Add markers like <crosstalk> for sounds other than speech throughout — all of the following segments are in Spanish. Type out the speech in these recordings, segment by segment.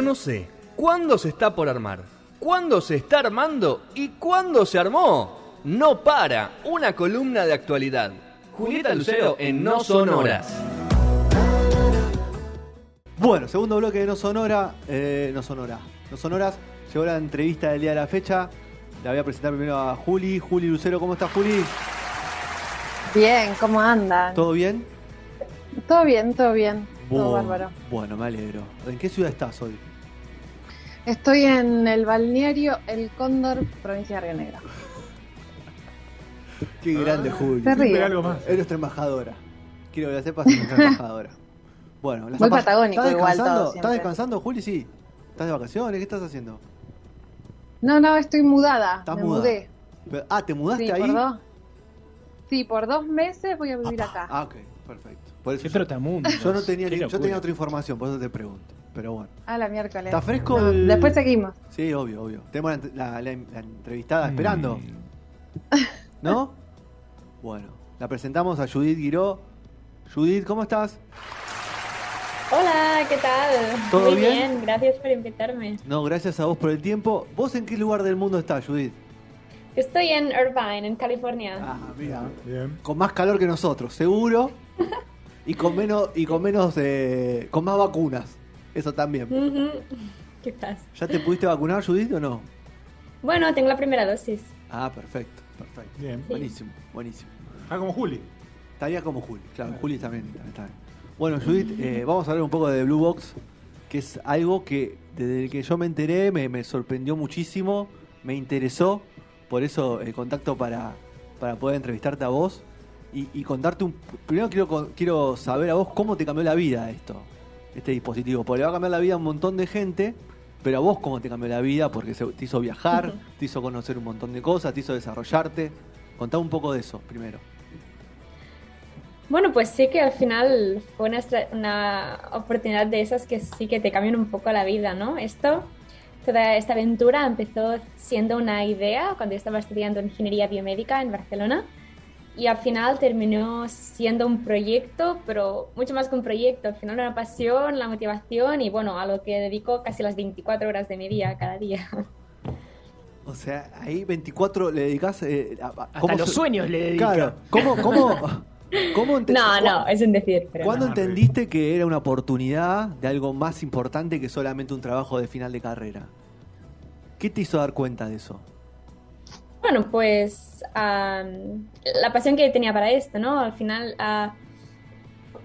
Conoce cuándo se está por armar, cuándo se está armando y cuándo se armó. No para, una columna de actualidad. Julieta Lucero en No Son Horas. Bueno, segundo bloque de No Sonora, eh, No Sonora, No Sonoras. Llegó la entrevista del día de la fecha. La voy a presentar primero a Juli. Juli Lucero, ¿cómo estás, Juli? Bien, ¿cómo andan? ¿Todo bien? Todo bien, todo bien. Todo Bueno, bárbaro. Bueno, me alegro. ¿En qué ciudad estás hoy? Estoy en el balneario El Cóndor, provincia de Río Negro. Qué grande, Juli. Se ríe. Siempre algo más. Es nuestra embajadora. Quiero que la sepas, es nuestra <laughs> embajadora. Bueno, la Muy patagónico ¿Estás igual descansando? todo ¿Estás descansando, Juli? Sí. ¿Estás de vacaciones? ¿Qué estás haciendo? No, no, estoy mudada. ¿Estás me mudada? mudé. Pero- Ah, ¿te mudaste Sí, ahí? por dos. Sí, por dos meses voy a vivir acá. Ah, ok, perfecto. Por eso Qué yo, <laughs> yo no tenía, ni- yo tenía otra información, por eso te pregunto. Pero bueno. A la miércoles. ¿Está fresco No, el- Después seguimos. Sí, obvio, obvio. Tenemos la, la- la- la entrevistada Mm. esperando, <laughs> ¿no? Bueno, la presentamos a Judith Guiró. Judith, ¿cómo estás? Hola, ¿qué tal? ¿Todo Muy bien? gracias por invitarme. No, gracias a vos por el tiempo. ¿Vos en qué lugar del mundo estás, Judith? Estoy en Irvine, en California. Ah, mira. Bien. Con más calor que nosotros, seguro. <laughs> Y con menos, y con menos, eh, con más vacunas. Eso también. <laughs> ¿Qué pasa? ¿Ya te pudiste vacunar, Judith, o no? Bueno, tengo la primera dosis. Ah, perfecto, perfecto. Bien. Buenísimo, buenísimo. Ah, como Juli. Estaría como Juli, claro, Juli también, también está bien. Bueno, Judith, eh, vamos a hablar un poco de Blue Box, que es algo que desde el que yo me enteré me, me sorprendió muchísimo, me interesó, por eso el contacto para, para poder entrevistarte a vos y, y contarte un... Primero quiero, quiero saber a vos cómo te cambió la vida esto, este dispositivo, porque le va a cambiar la vida a un montón de gente, pero a vos cómo te cambió la vida, porque se- te hizo viajar, <laughs> te hizo conocer un montón de cosas, te hizo desarrollarte. Contá un poco de eso primero. Bueno, pues sí que al final fue una, una oportunidad de esas que sí que te cambian un poco la vida, ¿no? Esto, toda esta aventura empezó siendo una idea cuando yo estaba estudiando ingeniería biomédica en Barcelona y al final terminó siendo un proyecto, pero mucho más que un proyecto, al final una pasión, la motivación y bueno, a lo que dedico casi las 24 horas de mi día cada día. O sea, ahí 24 le dedicas. Eh, a- a- Hasta ¿cómo los sueños le dedica. Claro, ¿cómo, cómo, cómo No, no, es un decir, pero ¿Cuándo no. entendiste que era una oportunidad de algo más importante que solamente un trabajo de final de carrera? ¿Qué te hizo dar cuenta de eso? Bueno, pues am, la pasión que tenía para esto, ¿no? Al final, ah,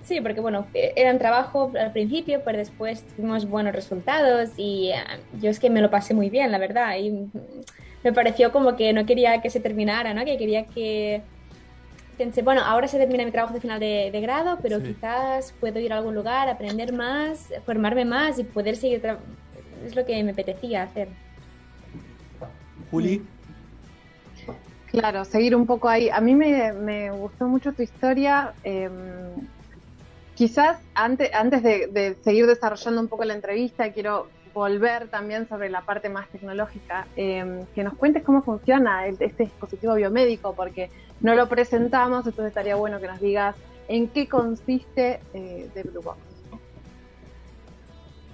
sí, porque bueno, era un trabajo al principio, pero después tuvimos buenos resultados y ah, yo es que me lo pasé muy bien, la verdad. Y me pareció como que no quería que se terminara, ¿no? Que quería que... Pensé, bueno, ahora se termina mi trabajo de final de, de grado, pero Sí. quizás puedo ir a algún lugar, aprender más, formarme más y poder seguir... Es lo que me apetecía hacer. Juli, Claro, seguir un poco ahí. A mí me, me gustó mucho tu historia. eh, quizás antes, antes de, seguir desarrollando un poco la entrevista, quiero volver también sobre la parte más tecnológica. eh, que nos cuentes cómo funciona este dispositivo biomédico, porque no lo presentamos, entonces estaría bueno que nos digas en qué consiste eh, Blue Box.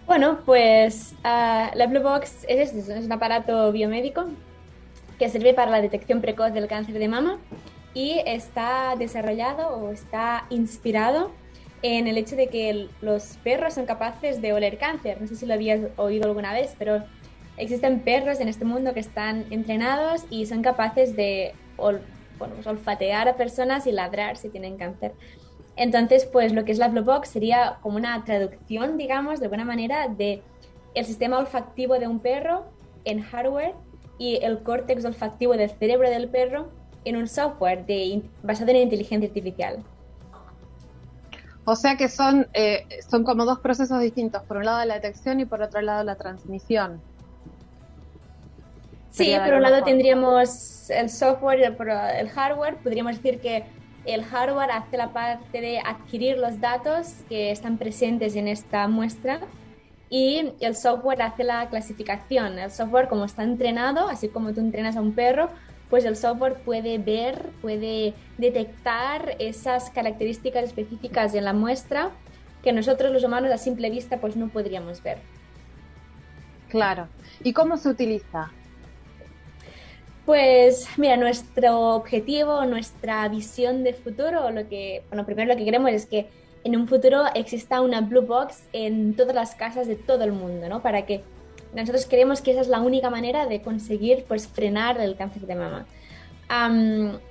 Bueno, pues ah, la Blue Box es, es un aparato biomédico que sirve para la detección precoz del cáncer de mama y está desarrollado o está inspirado en el hecho de que los perros son capaces de oler cáncer. No sé si lo habías oído alguna vez, pero existen perros en este mundo que están entrenados y son capaces de pues olfatear a personas y ladrar si tienen cáncer. Entonces, pues lo que es la Blue Box sería como una traducción, digamos, de alguna manera, de el sistema olfactivo de un perro en hardware y el córtex olfactivo del cerebro del perro en un software de, basado en inteligencia artificial. O sea que son, eh, son como dos procesos distintos, por un lado la detección y por otro lado la transmisión. Sí, por un lado tendríamos el software y el hardware. Podríamos decir que el hardware hace la parte de adquirir los datos que están presentes en esta muestra y el software hace la clasificación. El software, como está entrenado, así como tú entrenas a un perro, pues el software puede ver, puede detectar esas características específicas en la muestra que nosotros los humanos a simple vista pues no podríamos ver. Claro. ¿Y cómo se utiliza? Pues mira, nuestro objetivo, nuestra visión de futuro, lo que, bueno, primero lo que queremos es que en un futuro exista una Blue Box en todas las casas de todo el mundo, ¿no? Para que nosotros creemos que esa es la única manera de conseguir pues frenar el cáncer de mama.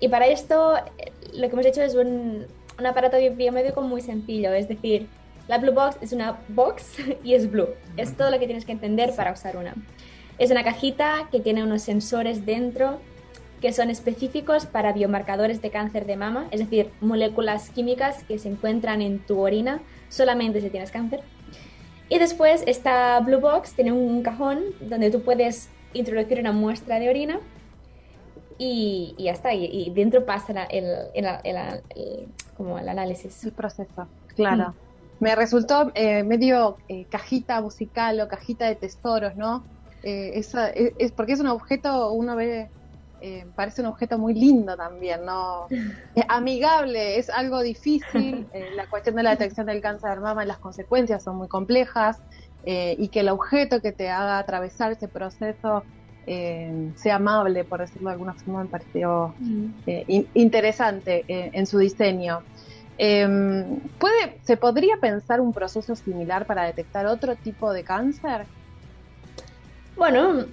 y para esto lo que hemos hecho es un, un aparato biomédico muy sencillo, es decir, la Blue Box es una box <laughs> y es blue. Es todo lo que tienes que entender para usar una. Es una cajita que tiene unos sensores dentro que son específicos para biomarcadores de cáncer de mama, es decir, moléculas químicas que se encuentran en tu orina solamente si tienes cáncer. Y después esta Blue Box tiene un cajón donde tú puedes introducir una muestra de orina y, ya está. Y, dentro pasa el, como el análisis. El proceso, claro. Mm. Me resultó eh, medio eh, cajita musical o cajita de tesoros, ¿no? Eh, es, porque es un objeto, uno ve, eh, parece un objeto muy lindo también, ¿no? <laughs> amigable, es algo difícil, <laughs> eh, la cuestión de la detección del cáncer de mama y las consecuencias son muy complejas, y que el objeto que te haga atravesar ese proceso sea amable, por decirlo de alguna forma, me pareció mm. interesante en su diseño. ¿puede, ¿Se podría pensar un proceso similar para detectar otro tipo de cáncer? Bueno,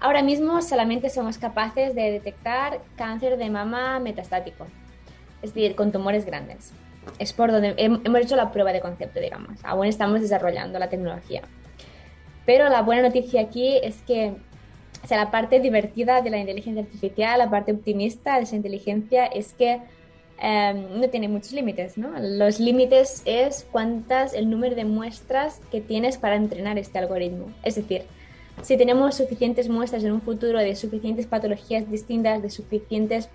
ahora mismo solamente somos capaces de detectar cáncer de mama metastático, es decir, con tumores grandes. Es por donde hemos hecho la prueba de concepto, digamos. Aún estamos desarrollando la tecnología. Pero la buena noticia aquí es que o sea, la parte divertida de la inteligencia artificial, la parte optimista de esa inteligencia es que no tiene muchos límites, ¿no? Los límites es cuántas, el número de muestras que tienes para entrenar este algoritmo. Es decir, si tenemos suficientes muestras en un futuro de suficientes patologías distintas, de suficientes,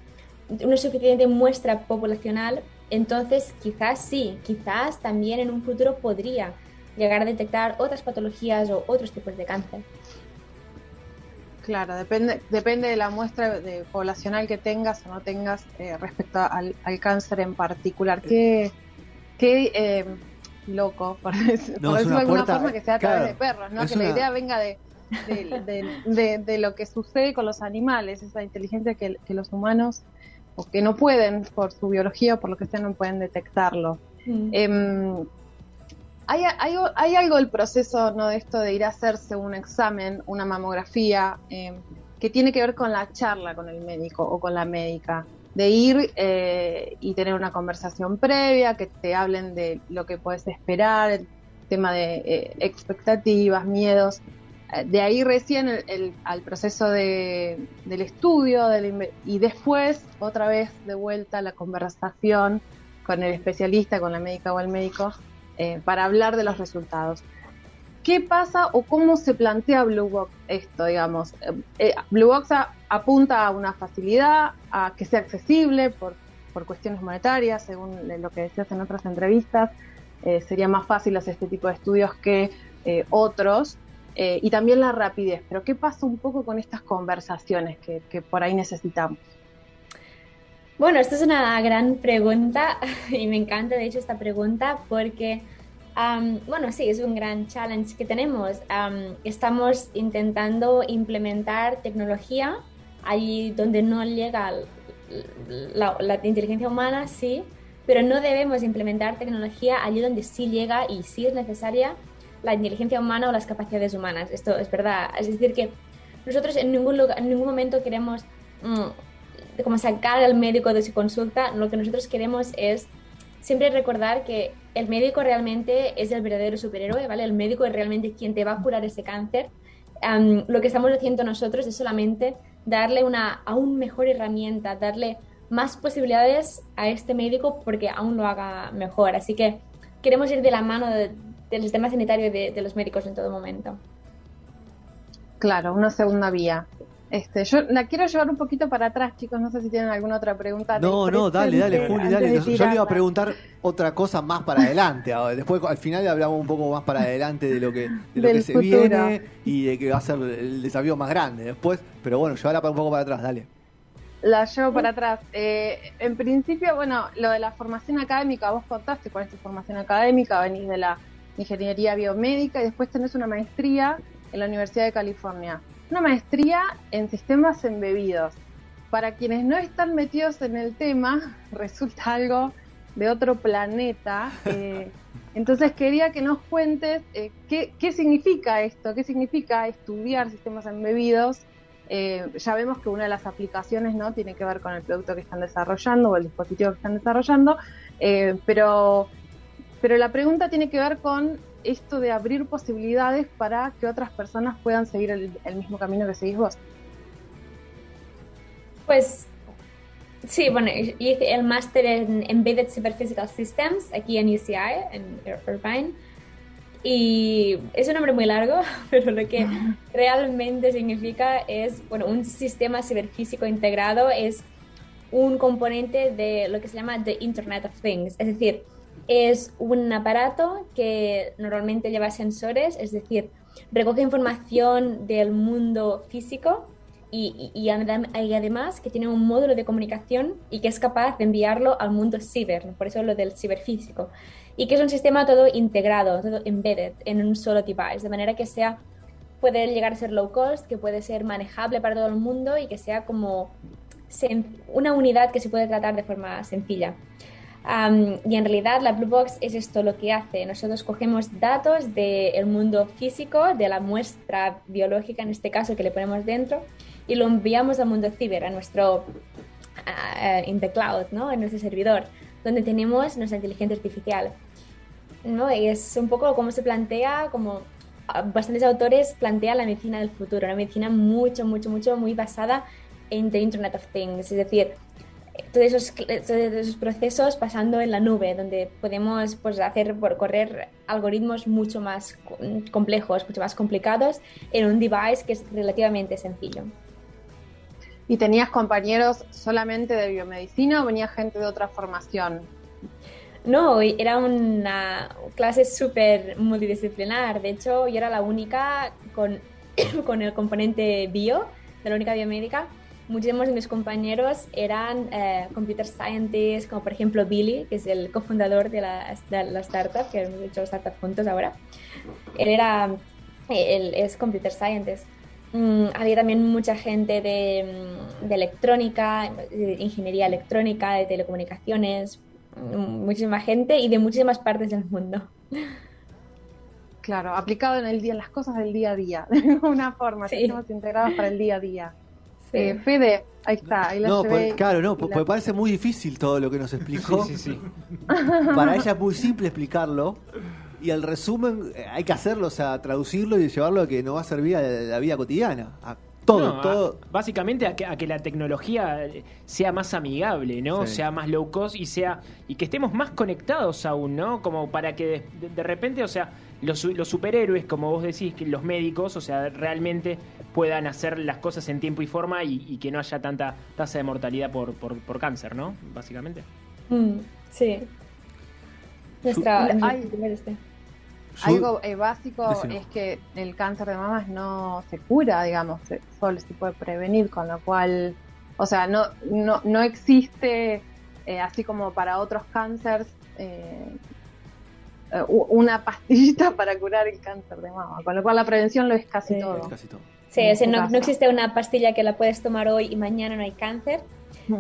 una suficiente muestra poblacional, entonces quizás sí, quizás también en un futuro podría llegar a detectar otras patologías o otros tipos de cáncer. Claro, depende, depende de la muestra de poblacional que tengas o no tengas eh, respecto al, cáncer en particular. Qué, qué eh, loco, por, <laughs> decirlo de alguna forma, que sea a través de perros, ¿no? que la idea venga de, de, lo que sucede con los animales, esa inteligencia que, los humanos, o que no pueden por su biología o por lo que sea, no pueden detectarlo. Mm. Em, hay, hay, algo del proceso ¿no? de esto de ir a hacerse un examen, una mamografía, em, que tiene que ver con la charla con el médico o con la médica, de ir eh, y tener una conversación previa, que te hablen de lo que puedes esperar, el tema de eh, expectativas, miedos de ahí recién el, al proceso de, del estudio y después otra vez de vuelta la conversación con el especialista, con la médica o el médico, eh, para hablar de los resultados. ¿Qué pasa o cómo se plantea Blue Box esto, digamos? Eh, eh, Blue Box apunta a una facilidad, a que sea accesible por, por cuestiones monetarias, según lo que decías en otras entrevistas. sería más fácil hacer este tipo de estudios que otros. Eh, y también la rapidez. Pero ¿qué pasa un poco con estas conversaciones que, por ahí necesitamos? Bueno, esta es una gran pregunta <laughs> y me encanta de hecho esta pregunta porque, bueno, sí, es un gran challenge que tenemos. estamos intentando implementar tecnología allí donde no llega la, la, inteligencia humana, sí, pero no debemos implementar tecnología allí donde sí llega y sí es necesaria la inteligencia humana o las capacidades humanas. Esto es verdad. Es decir, que nosotros en ningún, lugar, en ningún momento queremos mm, como sacar al médico de su consulta. Lo que nosotros queremos es siempre recordar que el médico realmente es el verdadero superhéroe, ¿vale? El médico es realmente quien te va a curar ese cáncer. lo que estamos haciendo nosotros es solamente darle una aún mejor herramienta, darle más posibilidades a este médico porque aún lo haga mejor. Así que queremos ir de la mano de, del sistema sanitario de, de los médicos en todo momento. Claro, una segunda vía. Este, yo la quiero llevar un poquito para atrás, chicos. No sé si tienen alguna otra pregunta. No, no, dale, dale, Juli, dale. Yo, le iba a preguntar otra cosa más para adelante. Después, al final, hablamos un poco más para adelante de lo que, de lo que se viene y de que va a ser el desafío más grande después. Pero bueno, llévala un poco para atrás, dale. La llevo para atrás. Eh, en principio, bueno, lo de la formación académica, vos contaste cuál es tu formación académica, venís de la ingeniería biomédica y después tenés una maestría en la Universidad de California. Una maestría en sistemas embebidos. Para quienes no están metidos en el tema, <laughs> resulta algo de otro planeta. Eh, <laughs> entonces quería que nos cuentes eh, qué, qué, significa esto, qué significa estudiar sistemas embebidos. Eh, ya vemos que una de las aplicaciones no tiene que ver con el producto que están desarrollando o el dispositivo que están desarrollando, pero, pero la pregunta tiene que ver con esto de abrir posibilidades para que otras personas puedan seguir el, el mismo camino que seguís vos. Pues Sí, bueno, hice el máster en Embedded Superphysical Systems aquí en UCI, en Irvine. Y es un nombre muy largo, <laughs> pero lo que <laughs> realmente significa es, bueno, un sistema ciberfísico integrado es un componente de lo que se llama The Internet of Things. Es decir, es un aparato que normalmente lleva sensores, es decir, recoge información del mundo físico y, además que tiene un módulo de comunicación y que es capaz de enviarlo al mundo ciber, por eso lo del ciberfísico, y que es un sistema todo integrado, todo embedded en un solo device, de manera que sea puede llegar a ser low cost, que puede ser manejable para todo el mundo y que sea como una unidad que se puede tratar de forma sencilla. Y en realidad la Blue Box es esto lo que hace. Nosotros cogemos datos del mundo físico, de la muestra biológica en este caso que le ponemos dentro, y lo enviamos al mundo ciber, a nuestro in the cloud, ¿no? En nuestro servidor, donde tenemos nuestra inteligencia artificial. ¿no? Y es un poco como se plantea, como bastantes autores plantean la medicina del futuro, una medicina mucho, mucho, mucho, muy basada en the Internet of Things, es decir, todos esos, todos esos procesos pasando en la nube, donde podemos pues, hacer por correr algoritmos mucho más complejos, mucho más complicados en un device que es relativamente sencillo. ¿Y tenías compañeros solamente de biomedicina o venía gente de otra formación? No, era una clase súper multidisciplinar. De hecho, yo era la única con, <coughs> con el componente bio, de la única biomédica. Muchísimos de mis compañeros eran eh, computer scientists, como por ejemplo Billy, que es el cofundador de la, de la startup, que hemos hecho startup juntos ahora. Él era, él es computer scientist. Mm, había también mucha gente de, mm, de, electrónica, de ingeniería electrónica, de telecomunicaciones, mm, muchísima gente y de muchísimas partes del mundo. Claro, aplicado en el día, en las cosas del día a día, <laughs> de alguna forma, sí. sistemas integrados para el día a día. Eh, Fede, ahí está, ahí la no, pues, claro, no, pues parece muy difícil todo lo que nos explicó. Sí, sí, <laughs> Para ella es muy simple explicarlo. Y el resumen eh, hay que hacerlo, o sea, traducirlo y llevarlo a que no va a servir a la vida cotidiana. A todo, todo. básicamente a que, la tecnología sea más amigable, ¿no? Sea más low cost y sea y que estemos más conectados aún, ¿no? Como para que de, repente, o sea, los, los, superhéroes, como vos decís, que los médicos, o sea, realmente puedan hacer las cosas en tiempo y forma y, que no haya tanta tasa de mortalidad por, por, cáncer, ¿no? Básicamente. Mm, sí. Nuestra, este. Algo eh, básico es que el cáncer de mama no se cura, digamos, solo se puede prevenir, con lo cual, o sea, no, no, no existe, eh, así como para otros cánceres, eh, una pastillita <laughs> para curar el cáncer de mama, con lo cual la prevención lo es casi todo. Sí, no, no, existe una pastilla que la puedes tomar hoy y mañana no hay cáncer,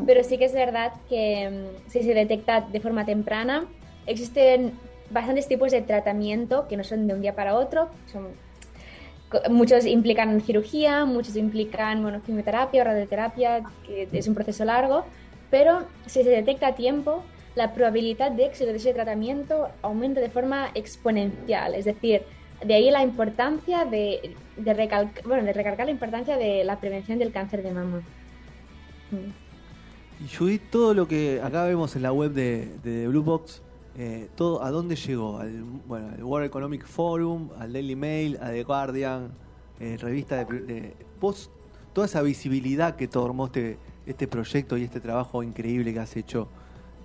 pero sí que es verdad que mm, si se detecta de forma temprana, existen bastantes tipos de tratamiento que no son de un día para otro. Son, muchos implican cirugía, muchos implican bueno, quimioterapia o radioterapia, que es un proceso largo, pero si se detecta a tiempo, la probabilidad de éxito de ese tratamiento aumenta de forma exponencial. Es decir, de ahí la importancia de, de, recalcar, bueno, de recalcar la importancia de la prevención del cáncer de mama. Y Judith, todo lo que acá vemos en la web de, de Blue Box eh, todo, ¿A dónde llegó? Al, bueno, al World Economic Forum, al Daily Mail, a The Guardian, eh, revista de, post, toda esa visibilidad que tomó este, este proyecto y este trabajo increíble que has hecho.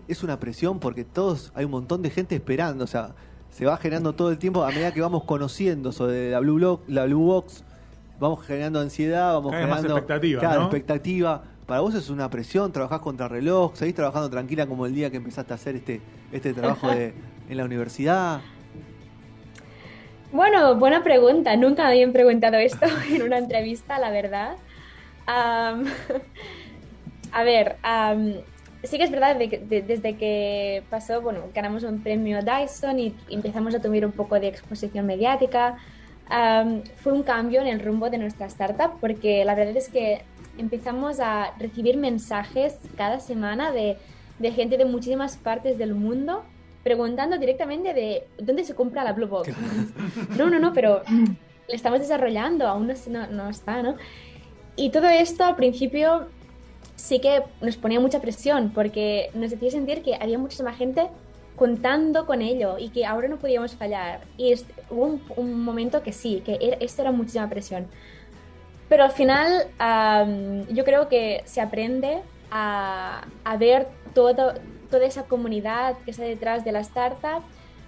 Es una presión porque todos, hay un montón de gente esperando, o sea, se va generando todo el tiempo a medida que vamos conociendo sobre la Blue, la Blue Box, vamos generando ansiedad, vamos generando expectativa, expectativa para vos es una presión, trabajás contra reloj, seguís trabajando tranquila como el día que empezaste a hacer este, este trabajo de, <laughs> en la universidad. Bueno, buena pregunta. Nunca me habían preguntado esto <laughs> en una entrevista, la verdad. <laughs> a ver, sí que es verdad que desde que pasó, bueno, ganamos un premio Dyson y empezamos a tener un poco de exposición mediática, fue un cambio en el rumbo de nuestra startup porque la verdad es que empezamos a recibir mensajes cada semana de, de gente de muchísimas partes del mundo preguntando directamente de dónde se compra la Blue Box. <laughs> No, no, no, pero le estamos desarrollando, aún no, no, está, ¿no? Y todo esto al principio sí que nos ponía mucha presión porque nos hacía sentir que había muchísima gente contando con ello y que ahora no podíamos fallar. Y hubo un, momento que sí, que esto era muchísima presión. Pero al final yo creo que se aprende a, a ver todo, toda esa comunidad que está detrás de la startup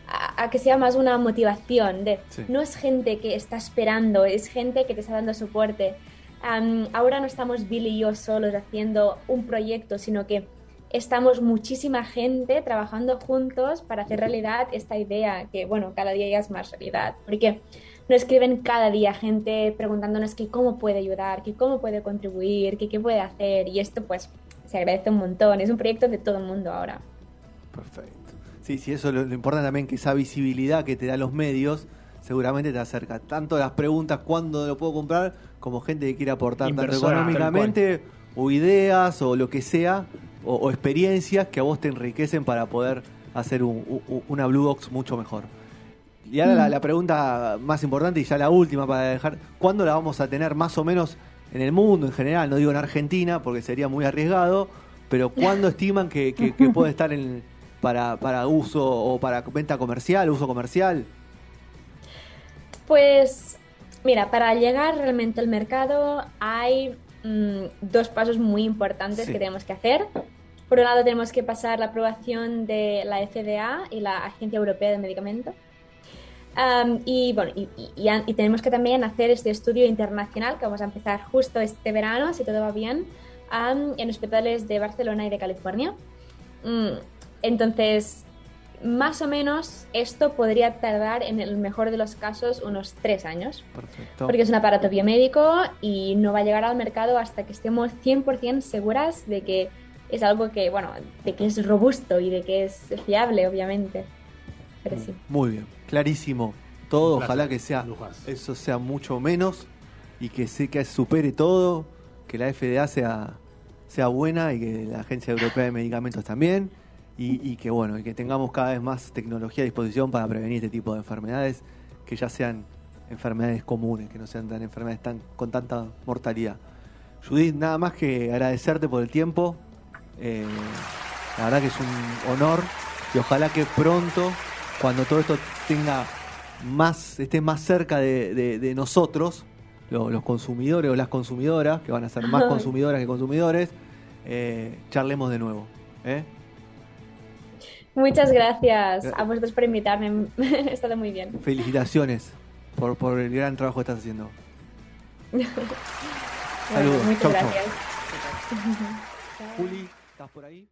a, que sea más una motivación de no es gente que está esperando, es gente que te está dando soporte. Ahora no estamos Billy y yo solos haciendo un proyecto, sino que estamos muchísima gente trabajando juntos para hacer realidad esta idea que, bueno, cada día ya es más realidad. Porque nos escriben cada día gente preguntándonos que cómo puede ayudar, que cómo puede contribuir, que qué puede hacer. Y esto, pues, se agradece un montón. Es un proyecto de todo el mundo ahora. Perfecto. Sí, sí, eso lo, lo importante también que esa visibilidad que te da los medios seguramente te acerca tanto las preguntas cuándo lo puedo comprar como gente que quiere aportar tanto económicamente o ideas o lo que sea o, experiencias que a vos te enriquecen para poder hacer una Blue Box mucho mejor. Y ahora la, mm. la, pregunta más importante y ya la última para dejar, ¿cuándo la vamos a tener más o menos en el mundo en general, no digo en Argentina porque sería muy arriesgado, pero ¿cuándo <laughs> estiman que, puede estar en, para, para uso o para venta comercial, uso comercial? Pues mira, para llegar realmente al mercado hay mm, dos pasos muy importantes que tenemos que hacer. Por un lado tenemos que pasar la aprobación de la FDA y la Agencia Europea de Medicamentos y bueno, y, tenemos que también hacer este estudio internacional que vamos a empezar justo este verano, si todo va bien, en hospitales de Barcelona y de California. Mm, entonces, más o menos esto podría tardar en el mejor de los casos unos tres años. Perfecto. Porque es un aparato biomédico y no va a llegar al mercado hasta que estemos 100% seguras de que es algo que, bueno, de que es robusto y de que es fiable, obviamente. Pero sí. Muy bien clarísimo todo. Ojalá que sea eso sea mucho menos y que se que supere todo, que la FDA sea sea buena y que la Agencia Europea de Medicamentos también y, que bueno y que tengamos cada vez más tecnología a disposición para prevenir este tipo de enfermedades que ya sean enfermedades comunes, que no sean tan enfermedades tan con tanta mortalidad. Judith, nada más que agradecerte por el tiempo. Eh, la verdad que es un honor y ojalá que pronto cuando todo esto tenga más, esté más cerca de, nosotros, los, consumidores o las consumidoras, que van a ser más consumidoras que consumidores, eh, charlemos de nuevo. ¿eh? Muchas gracias a vosotros por invitarme, <laughs> he estado muy bien. Felicitaciones por, por el gran trabajo que estás haciendo. <laughs> Saludos. muchas gracias. Juli, ¿estás por ahí?